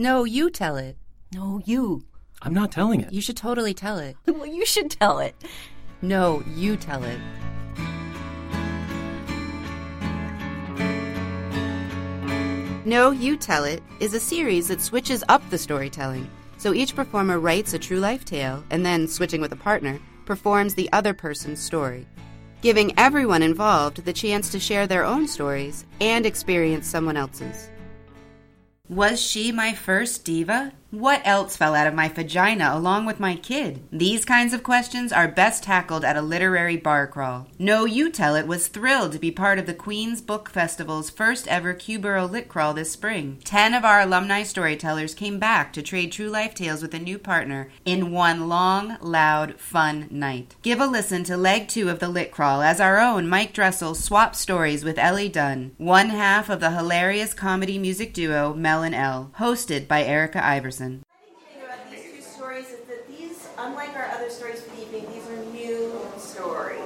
No, you tell it. No, you. I'm not telling it. You should totally tell it. Well, you should tell it. No, you tell it. No, You Tell It is a series that switches up the storytelling. So each performer writes a true life tale and then, switching with a partner, performs the other person's story, giving everyone involved the chance to share their own stories and experience someone else's. Was she my first diva? What else fell out of my vagina along with my kid? These kinds of questions are best tackled at a literary bar crawl. No You Tell It was thrilled to be part of the Queen's Book Festival's first ever Q-Borough Lit Crawl this spring. Ten of our alumni storytellers came back to trade true life tales with a new partner in one long, loud, fun night. Give a listen to leg two of the Lit Crawl as our own Mike Dressel swaps stories with Ellie Dunn, one half of the hilarious comedy music duo Mel and Elle, hosted by Erica Iverson. thing about these two stories is that these, unlike our other stories for the evening, these are new stories.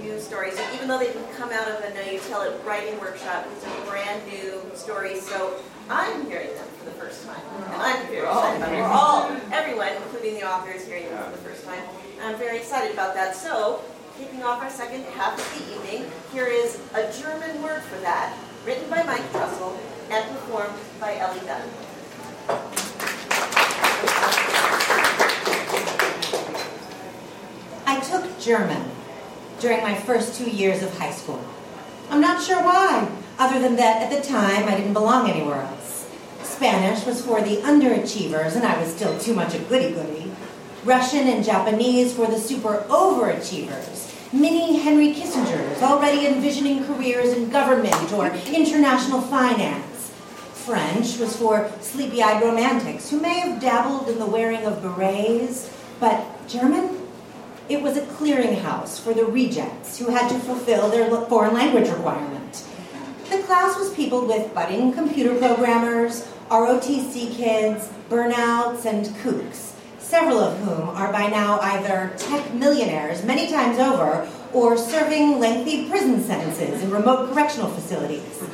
New stories. And even though they can come out of a No You Tell It writing workshop, these are brand new stories. So I'm hearing them for the first time. And I'm very excited about it. We're all, everyone, including the author, is hearing them for the first time. And I'm very excited about that. So, kicking off our second half of the evening, here is a German word for that, written by Mike Dressel and performed by Ellie Dunn. I took German during my first two years of high school. I'm not sure why, other than that at the time I didn't belong anywhere else. Spanish was for the underachievers, and I was still too much a goody goody. Russian and Japanese for the super overachievers. Mini Henry Kissingers, already envisioning careers in government or international finance. French was for sleepy eyed romantics who may have dabbled in the wearing of berets, but German? It was a clearinghouse for the rejects who had to fulfill their foreign language requirement. The class was peopled with budding computer programmers, ROTC kids, burnouts, and kooks, several of whom are by now either tech millionaires many times over or serving lengthy prison sentences in remote correctional facilities.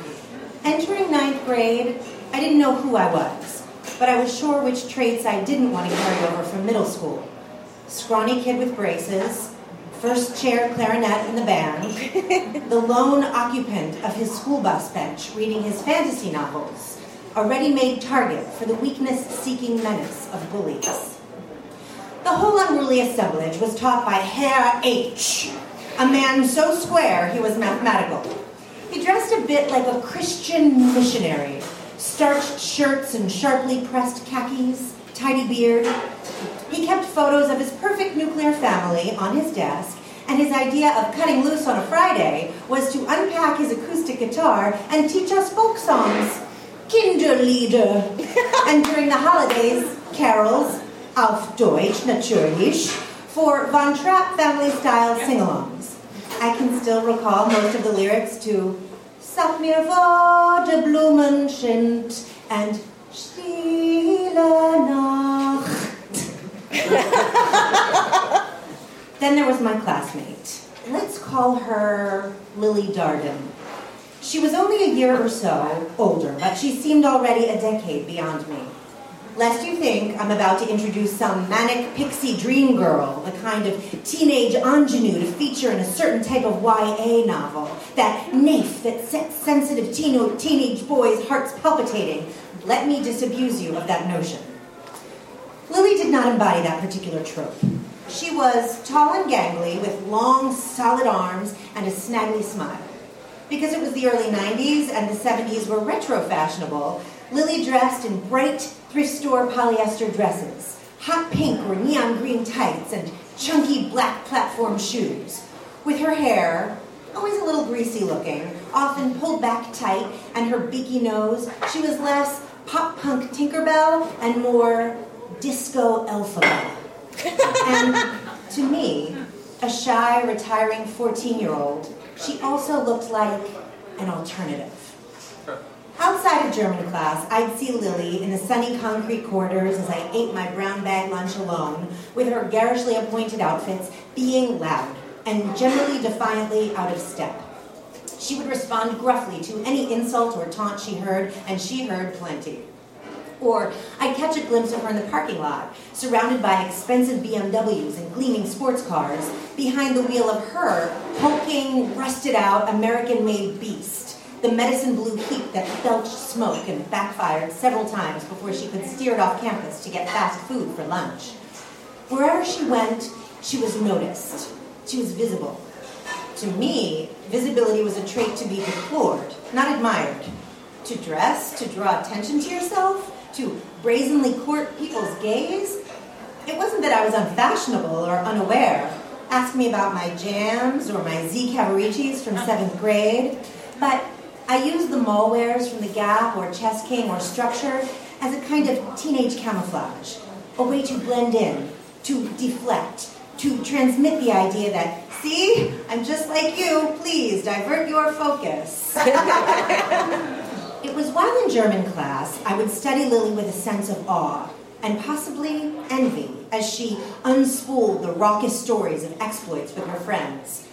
Entering ninth grade, I didn't know who I was, but I was sure which traits I didn't want to carry over from middle school. Scrawny kid with braces, first chair clarinet in the band, the lone occupant of his school bus bench reading his fantasy novels, a ready made target for the weakness seeking menace of bullies. The whole unruly assemblage was taught by Herr H., a man so square he was mathematical. He dressed a bit like a Christian missionary, starched shirts and sharply pressed khakis, tidy beard. He kept photos of his perfect nuclear family on his desk, and his idea of cutting loose on a Friday was to unpack his acoustic guitar and teach us folk songs. Kinderlieder. and during the holidays, carols, auf Deutsch natürlich, for Von Trapp family style sing alongs. I can still recall most of the lyrics to Sag mir, wo die Blumen sind and Stille Nacht. then there was my classmate. Let's call her Lily Darden. She was only a year or so older, but she seemed already a decade beyond me. Lest you think I'm about to introduce some manic pixie dream girl, the kind of teenage ingenue to feature in a certain type of YA novel, that naif that sets sensitive teen- teenage boys' hearts palpitating. Let me disabuse you of that notion. Lily did not embody that particular trope. She was tall and gangly, with long, solid arms and a snaggly smile. Because it was the early 90s and the 70s were retro fashionable, Lily dressed in bright thrift store polyester dresses, hot pink or neon green tights, and chunky black platform shoes. With her hair, always a little greasy looking, often pulled back tight, and her beaky nose, she was less pop punk Tinkerbell and more disco Elphaba. and to me, a shy, retiring 14 year old, she also looked like an alternative. Outside of German class, I'd see Lily in the sunny concrete corridors as I ate my brown bag lunch alone, with her garishly appointed outfits being loud and generally defiantly out of step. She would respond gruffly to any insult or taunt she heard, and she heard plenty. Or I'd catch a glimpse of her in the parking lot, surrounded by expensive BMWs and gleaming sports cars, behind the wheel of her hulking, rusted out, American made beast, the medicine blue heap that belched smoke and backfired several times before she could steer it off campus to get fast food for lunch. Wherever she went, she was noticed, she was visible. To me, visibility was a trait to be deplored, not admired. To dress, to draw attention to yourself, to brazenly court people's gaze. It wasn't that I was unfashionable or unaware. Ask me about my jams or my Z Cavariccis from seventh grade. But I used the mall wears from the Gap or Chess King or Structure as a kind of teenage camouflage, a way to blend in, to deflect, to transmit the idea that, see, I'm just like you, please divert your focus. it was while in German class I would study Lily with a sense of awe and possibly envy as she unspooled the raucous stories of exploits with her friends.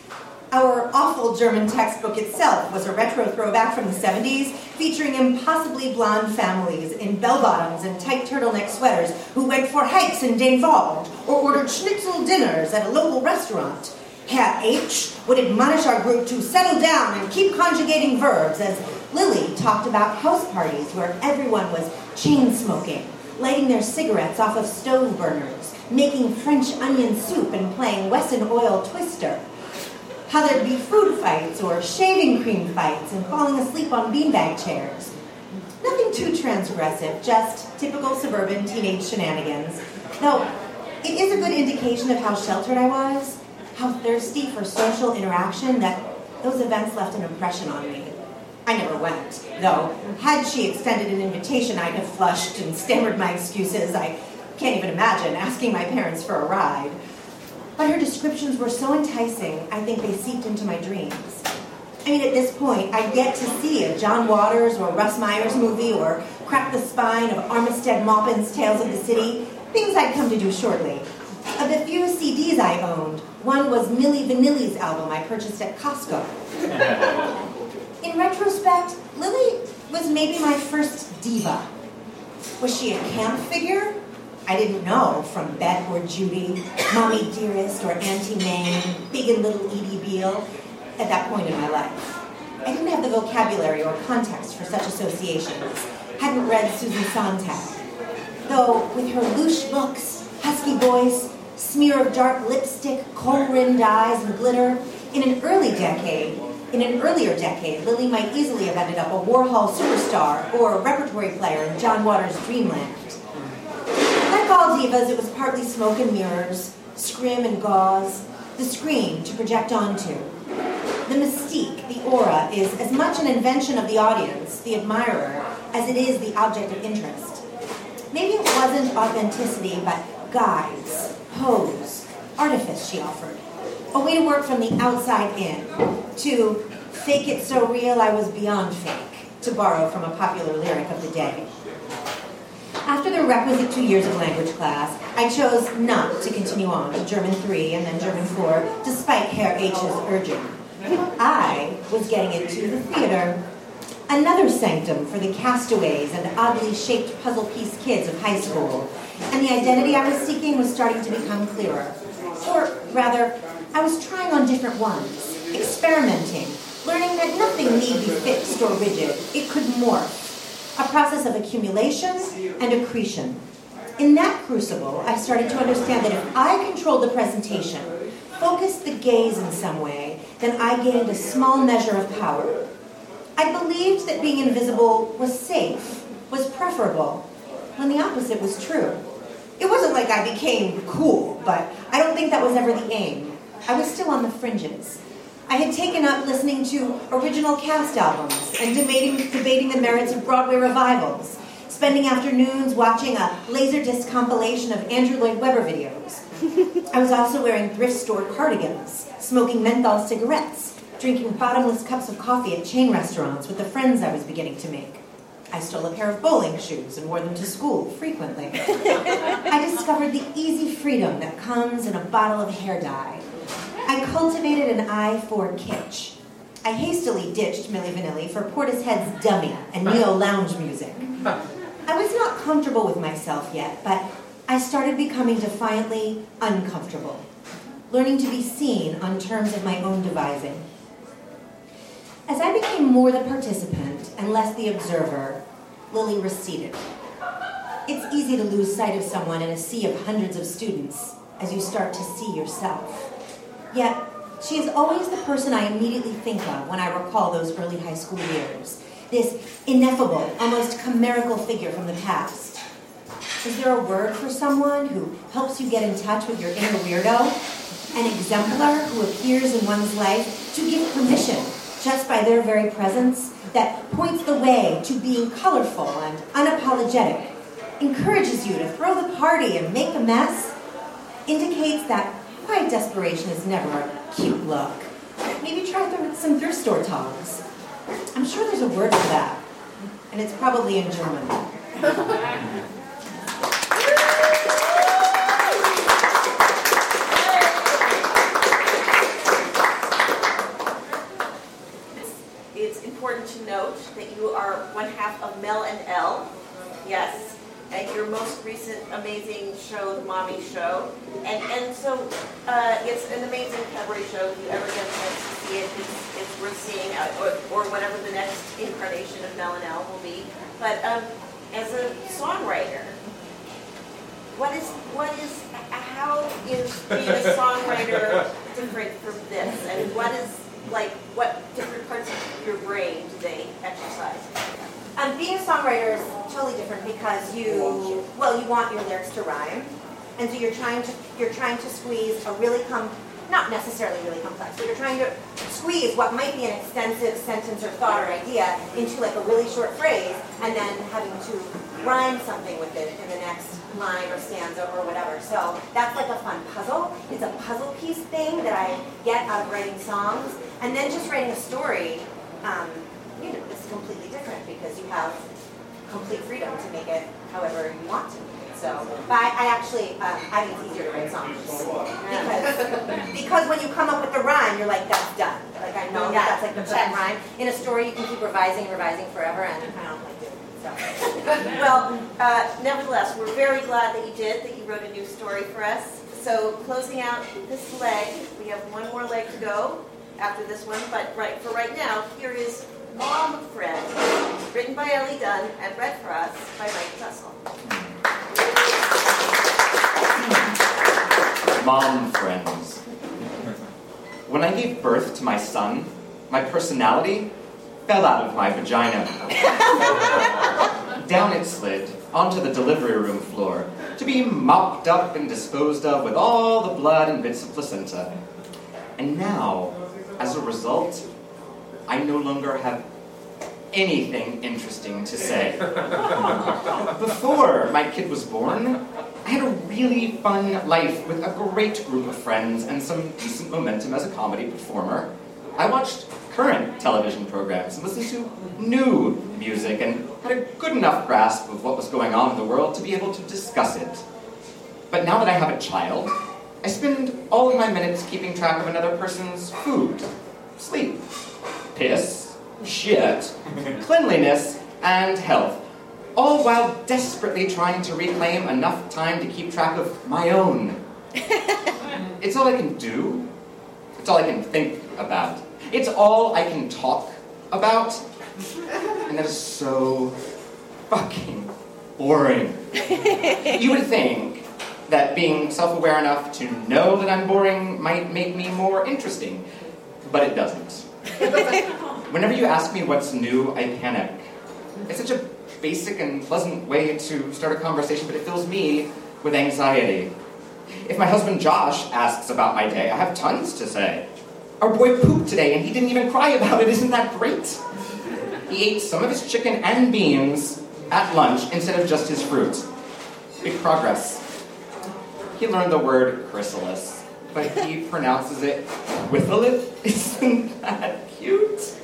Our awful German textbook itself was a retro throwback from the 70s, featuring impossibly blonde families in bell bottoms and tight turtleneck sweaters who went for hikes in Dänewald or ordered schnitzel dinners at a local restaurant. Herr H. would admonish our group to settle down and keep conjugating verbs as Lily talked about house parties where everyone was chain smoking, lighting their cigarettes off of stove burners, making French onion soup and playing Wesson oil twister how there'd be food fights or shaving cream fights and falling asleep on beanbag chairs. Nothing too transgressive, just typical suburban teenage shenanigans. Though it is a good indication of how sheltered I was, how thirsty for social interaction that those events left an impression on me. I never went, though. Had she extended an invitation, I'd have flushed and stammered my excuses. I can't even imagine asking my parents for a ride. But her descriptions were so enticing, I think they seeped into my dreams. I mean, at this point, I'd get to see a John Waters or Russ Myers movie or crack the spine of Armistead Maupin's Tales of the City, things I'd come to do shortly. Of the few CDs I owned, one was Milli Vanilli's album I purchased at Costco. In retrospect, Lily was maybe my first diva. Was she a camp figure? I didn't know from Bette or Judy, Mommy Dearest or Auntie Mame, Big and Little Edie Beale at that point in my life. I didn't have the vocabulary or context for such associations. Hadn't read Susan Sontag. Though with her louche looks, husky voice, smear of dark lipstick, kohl-rimmed eyes, and glitter, in an early decade, in an earlier decade, Lily might easily have ended up a Warhol superstar or a repertory player in John Waters' Dreamland Like all divas, it was partly smoke and mirrors, scrim and gauze, the screen to project onto. The mystique, the aura, is as much an invention of the audience, the admirer, as it is the object of interest. Maybe it wasn't authenticity, but guise, pose, artifice she offered. A way to work from the outside in, to fake it so real I was beyond fake, to borrow from a popular lyric of the day. After the requisite two years of language class, I chose not to continue on to German 3 and then German 4, despite Herr H's urging. I was getting into the theater. Another sanctum for the castaways and oddly shaped puzzle piece kids of high school. And the identity I was seeking was starting to become clearer. Or rather, I was trying on different ones, experimenting, learning that nothing need be fixed or rigid. It could morph a process of accumulation and accretion. In that crucible, I started to understand that if I controlled the presentation, focused the gaze in some way, then I gained a small measure of power. I believed that being invisible was safe, was preferable, when the opposite was true. It wasn't like I became cool, but I don't think that was ever the aim. I was still on the fringes. I had taken up listening to original cast albums and debating, debating the merits of Broadway revivals, spending afternoons watching a Laserdisc compilation of Andrew Lloyd Webber videos. I was also wearing thrift store cardigans, smoking menthol cigarettes, drinking bottomless cups of coffee at chain restaurants with the friends I was beginning to make. I stole a pair of bowling shoes and wore them to school frequently. I discovered the easy freedom that comes in a bottle of hair dye I cultivated an eye for kitsch. I hastily ditched Milli Vanilli for Portishead's Dummy and neo lounge music. I was not comfortable with myself yet, but I started becoming defiantly uncomfortable, learning to be seen on terms of my own devising. As I became more the participant and less the observer, Lily receded. It's easy to lose sight of someone in a sea of hundreds of students as you start to see yourself. Yet, she is always the person I immediately think of when I recall those early high school years. This ineffable, almost chimerical figure from the past. Is there a word for someone who helps you get in touch with your inner weirdo? An exemplar who appears in one's life to give permission, just by their very presence, that points the way to being colorful and unapologetic, encourages you to throw the party and make a mess, indicates that quiet desperation is never a cute look. Maybe try some thrift store tongs. I'm sure there's a word for that, and it's probably in German. It's important to note that you are one half of Mel and Elle. Yes. And your most recent amazing show, The Mommy Show. And and so uh, it's an amazing cabaret show. If you ever get a chance to see it, it's, it's worth seeing, uh, or, or whatever the next incarnation of Mel and Elle will be. But um, as a songwriter, what is what is how is being a songwriter different from this? And what is like what different parts of your brain do they exercise? Um, being a songwriter is totally different because you, well, you want your lyrics to rhyme, and so you're trying to you're trying to squeeze a really com, not necessarily really complex, but you're trying to squeeze what might be an extensive sentence or thought or idea into like a really short phrase, and then having to rhyme something with it in the next line or stanza or whatever. So that's like a fun puzzle. It's a puzzle piece thing that I get out of writing songs, and then just writing a story. Um, you know, it's completely different because you have complete freedom to make it however you want to make it. So, but I, I actually, um, I think it's easier to write songs because because when you come up with the rhyme, you're like, that's done. Like I know that that's like the perfect rhyme. In a story, you can keep revising and revising forever, and I don't like doing it. So. well, uh, nevertheless, we're very glad that you did, that you wrote a new story for us. So, closing out this leg, we have one more leg to go after this one, but right for right now, here is Mom Friend, written by Ellie Dunn and read for us by Mike Dressel. Mom Friends. When I gave birth to my son, my personality fell out of my vagina. Down it slid onto the delivery room floor to be mopped up and disposed of with all the blood and bits of placenta. And now, as a result, I no longer have anything interesting to say. Before my kid was born, I had a really fun life with a great group of friends and some decent momentum as a comedy performer. I watched current television programs and listened to new music and had a good enough grasp of what was going on in the world to be able to discuss it. But now that I have a child, I spend all of my minutes keeping track of another person's food, sleep, piss, shit, cleanliness, and health, all while desperately trying to reclaim enough time to keep track of my own. it's all I can do. It's all I can think about. It's all I can talk about. And that is so fucking boring. you would think that being self aware enough to know that I'm boring might make me more interesting, but it doesn't. Whenever you ask me what's new, I panic. It's such a basic and pleasant way to start a conversation, but it fills me with anxiety. If my husband Josh asks about my day, I have tons to say. Our boy pooped today and he didn't even cry about it. Isn't that great? He ate some of his chicken and beans at lunch instead of just his fruit. Big progress. He learned the word chrysalis, but he pronounces it whiffleth. Isn't that cute?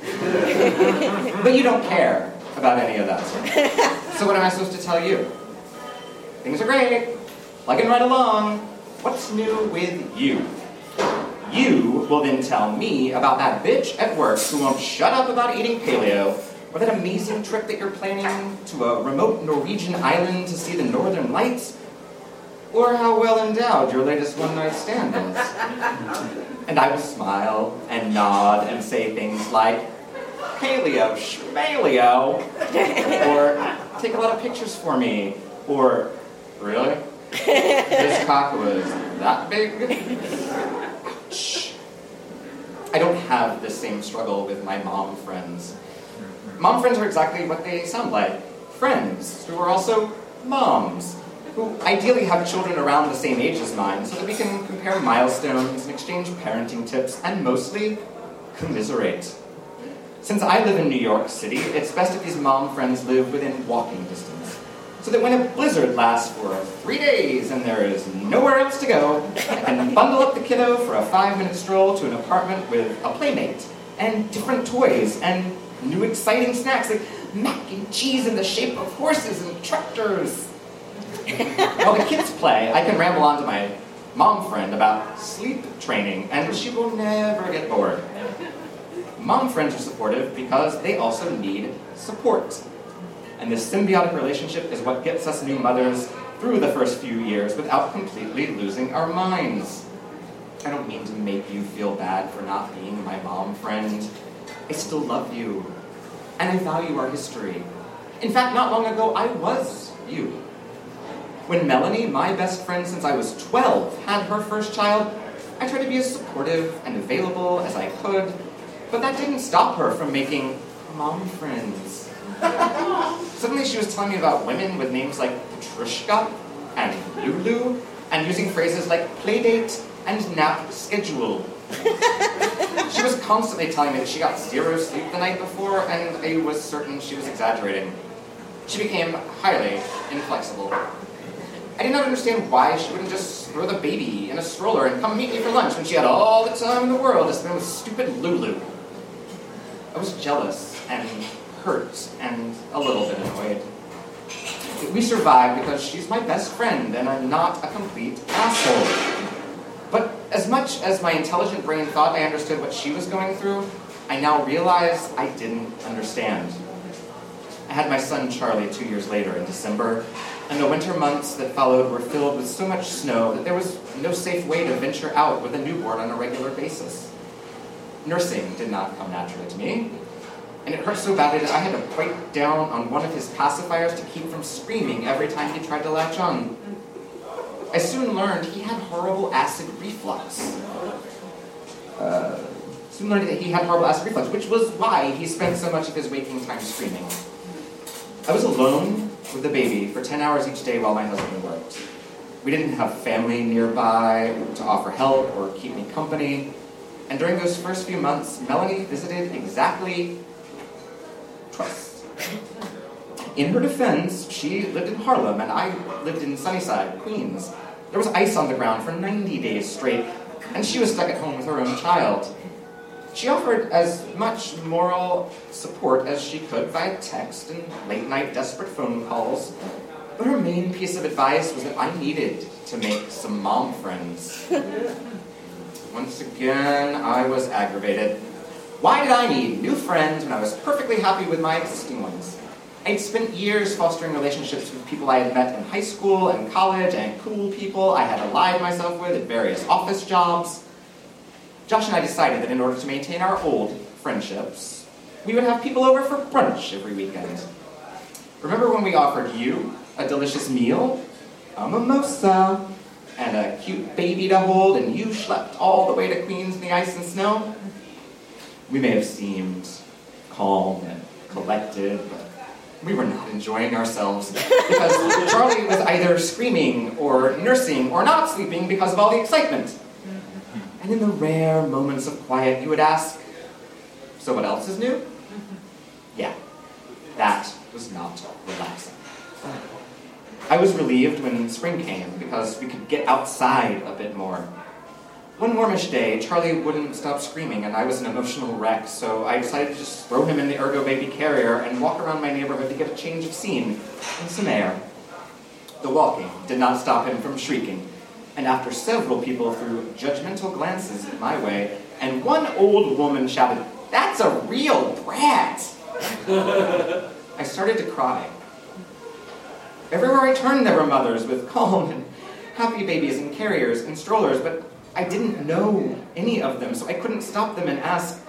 but you don't care about any of that. So what am I supposed to tell you? Things are great. Plugging right along. What's new with you? You will then tell me about that bitch at work who won't shut up about eating paleo, Or that amazing trip that you're planning to a remote Norwegian island to see the northern lights? Or how well endowed your latest one night stand is? And I will smile and nod and say things like, paleo, schmaleo, or take a lot of pictures for me, or really? This cock was that big? Shh. I don't have the same struggle with my mom friends. Mom friends are exactly what they sound like friends who are also moms, who ideally have children around the same age as mine so that we can compare milestones and exchange parenting tips and mostly commiserate. Since I live in New York City, it's best if these mom friends live within walking distance. So that when a blizzard lasts for three days and there is nowhere else to go, I can bundle up the kiddo for a five minute stroll to an apartment with a playmate and different toys and new exciting snacks like mac and cheese in the shape of horses and tractors. While the kids play, I can ramble on to my mom friend about sleep training, and she will never get bored. Mom friends are supportive because they also need support. And this symbiotic relationship is what gets us new mothers through the first few years without completely losing our minds. I don't mean to make you feel bad for not being my mom friend. I still love you, and I value our history. In fact, not long ago, I was you. When Melanie, my best friend since I was 12, had her first child, I tried to be as supportive and available as I could, but that didn't stop her from making mom friends. Suddenly she was telling me about women with names like Petrushka and Lulu, and using phrases like playdate and nap schedule. she was constantly telling me that she got zero sleep the night before, and I was certain she was exaggerating. She became highly inflexible. I did not understand why she wouldn't just throw the baby in a stroller and come meet me for lunch when she had all the time in the world to spend with stupid Lulu. I was jealous and hurt and a little bit annoyed. We survived because she's my best friend and I'm not a complete asshole. But as much as my intelligent brain thought I understood what she was going through, I now realize I didn't understand. I had my son Charlie two years later in December, and the winter months that followed were filled with so much snow that there was no safe way to venture out with a newborn on a regular basis. Nursing did not come naturally to me, and it hurt so badly that I had to bite down on one of his pacifiers to keep from screaming every time he tried to latch on. I soon learned he had horrible acid reflux. Uh, soon learned that he had horrible acid reflux, which was why he spent so much of his waking time screaming. I was alone with the baby for 10 hours each day while my husband worked. We didn't have family nearby to offer help or keep me company. And during those first few months, Melanie visited exactly twice. In her defense, she lived in Harlem and I lived in Sunnyside, Queens. There was ice on the ground for 90 days straight, and she was stuck at home with her own child. She offered as much moral support as she could via text and late night desperate phone calls, but her main piece of advice was that I needed to make some mom friends. Once again, I was aggravated. Why did I need new friends when I was perfectly happy with my existing ones? I'd spent years fostering relationships with people I had met in high school and college and cool people I had allied myself with at various office jobs. Josh and I decided that in order to maintain our old friendships, we would have people over for brunch every weekend. Remember when we offered you a delicious meal, a mimosa, and a cute baby to hold, and you schlepped all the way to Queens in the ice and snow? We may have seemed calm and collected, but we were not enjoying ourselves because Charlie was either screaming or nursing or not sleeping because of all the excitement. And in the rare moments of quiet, you would ask, So what else is new? Yeah, that was not relaxing. I was relieved when spring came because we could get outside a bit more. One warmish day, Charlie wouldn't stop screaming and I was an emotional wreck, so I decided to just throw him in the Ergo Baby carrier and walk around my neighborhood to get a change of scene and some air. The walking did not stop him from shrieking, and after several people threw judgmental glances my way, and one old woman shouted, That's a real brat! I started to cry. Everywhere I turned, there were mothers with calm and happy babies and carriers and strollers, but I didn't know any of them, so I couldn't stop them and ask,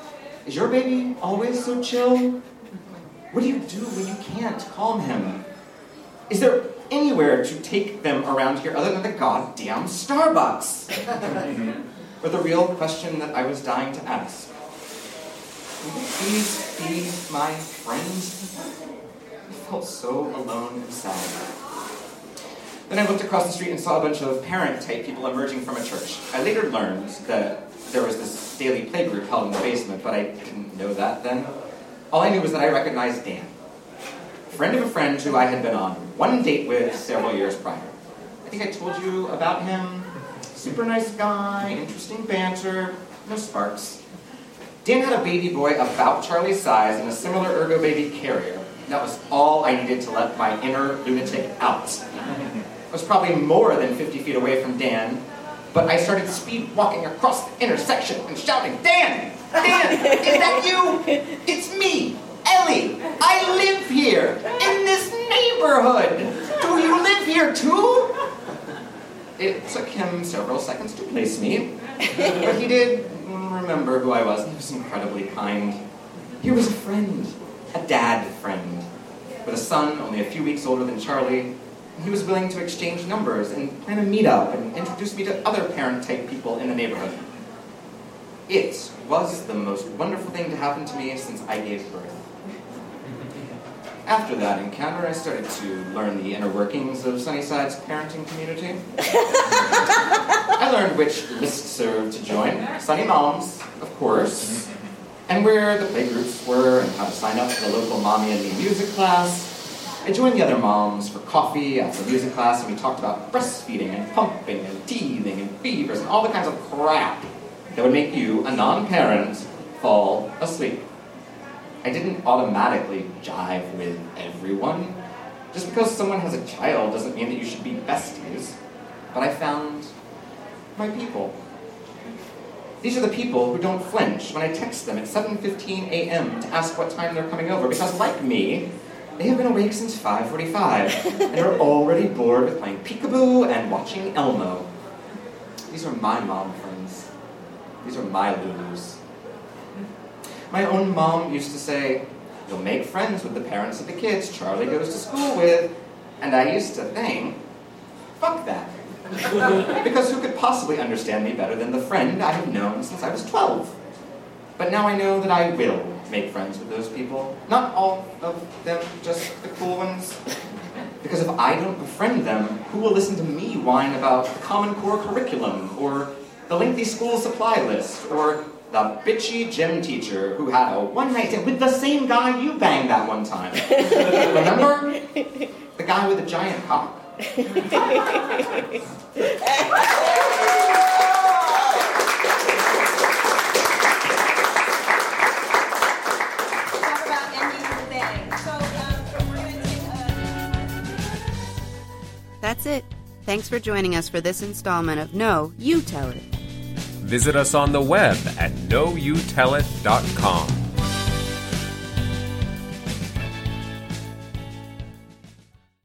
Is your baby always so chill? What do you do when you can't calm him? Is there anywhere to take them around here other than the goddamn Starbucks? or the real question that I was dying to ask Will you please be my friend? I felt so alone and sad. Then I looked across the street and saw a bunch of parent type people emerging from a church. I later learned that there was this daily playgroup held in the basement, but I didn't know that then. All I knew was that I recognized Dan, friend of a friend who I had been on one date with several years prior. I think I told you about him. Super nice guy, interesting banter, no sparks. Dan had a baby boy about Charlie's size and a similar ergo baby carrier. That was all I needed to let my inner lunatic out. I was probably more than 50 feet away from Dan, but I started speed walking across the intersection and shouting, Dan! Dan! Is that you? It's me, Ellie! I live here, in this neighborhood! Do you live here too? It took him several seconds to place me, but he did remember who I was, he was incredibly kind. He was a friend, a dad friend, with a son only a few weeks older than Charlie, he was willing to exchange numbers and plan a meetup and introduce me to other parent-type people in the neighborhood. It was the most wonderful thing to happen to me since I gave birth. After that encounter, I started to learn the inner workings of Sunnyside's parenting community. I learned which listserv to join, Sunny Moms, of course, and where the playgroups were and how to sign up for the local Mommy and Me music class, I joined the other moms for coffee after the music class, and we talked about breastfeeding and pumping and teething and fevers and all the kinds of crap that would make you, a non-parent, fall asleep. I didn't automatically jive with everyone. Just because someone has a child doesn't mean that you should be besties. But I found my people. These are the people who don't flinch when I text them at 7.15 a.m. to ask what time they're coming over, because like me, they have been awake since 5.45 and are already bored with playing peekaboo and watching Elmo. These are my mom friends. These are my Lulus. My own mom used to say, you'll make friends with the parents of the kids Charlie goes to school with. And I used to think, fuck that. because who could possibly understand me better than the friend I have known since I was 12? But now I know that I will make friends with those people. Not all of them, just the cool ones. Because if I don't befriend them, who will listen to me whine about the Common Core curriculum, or the lengthy school supply list, or the bitchy gym teacher who had a one night stand with the same guy you banged that one time? Remember? The guy with the giant cock? Talk about ending with a bang. So, um, we're going to take a. That's it. Thanks for joining us for this installment of No, You Tell It. Visit us on the web at noyoutellit.com.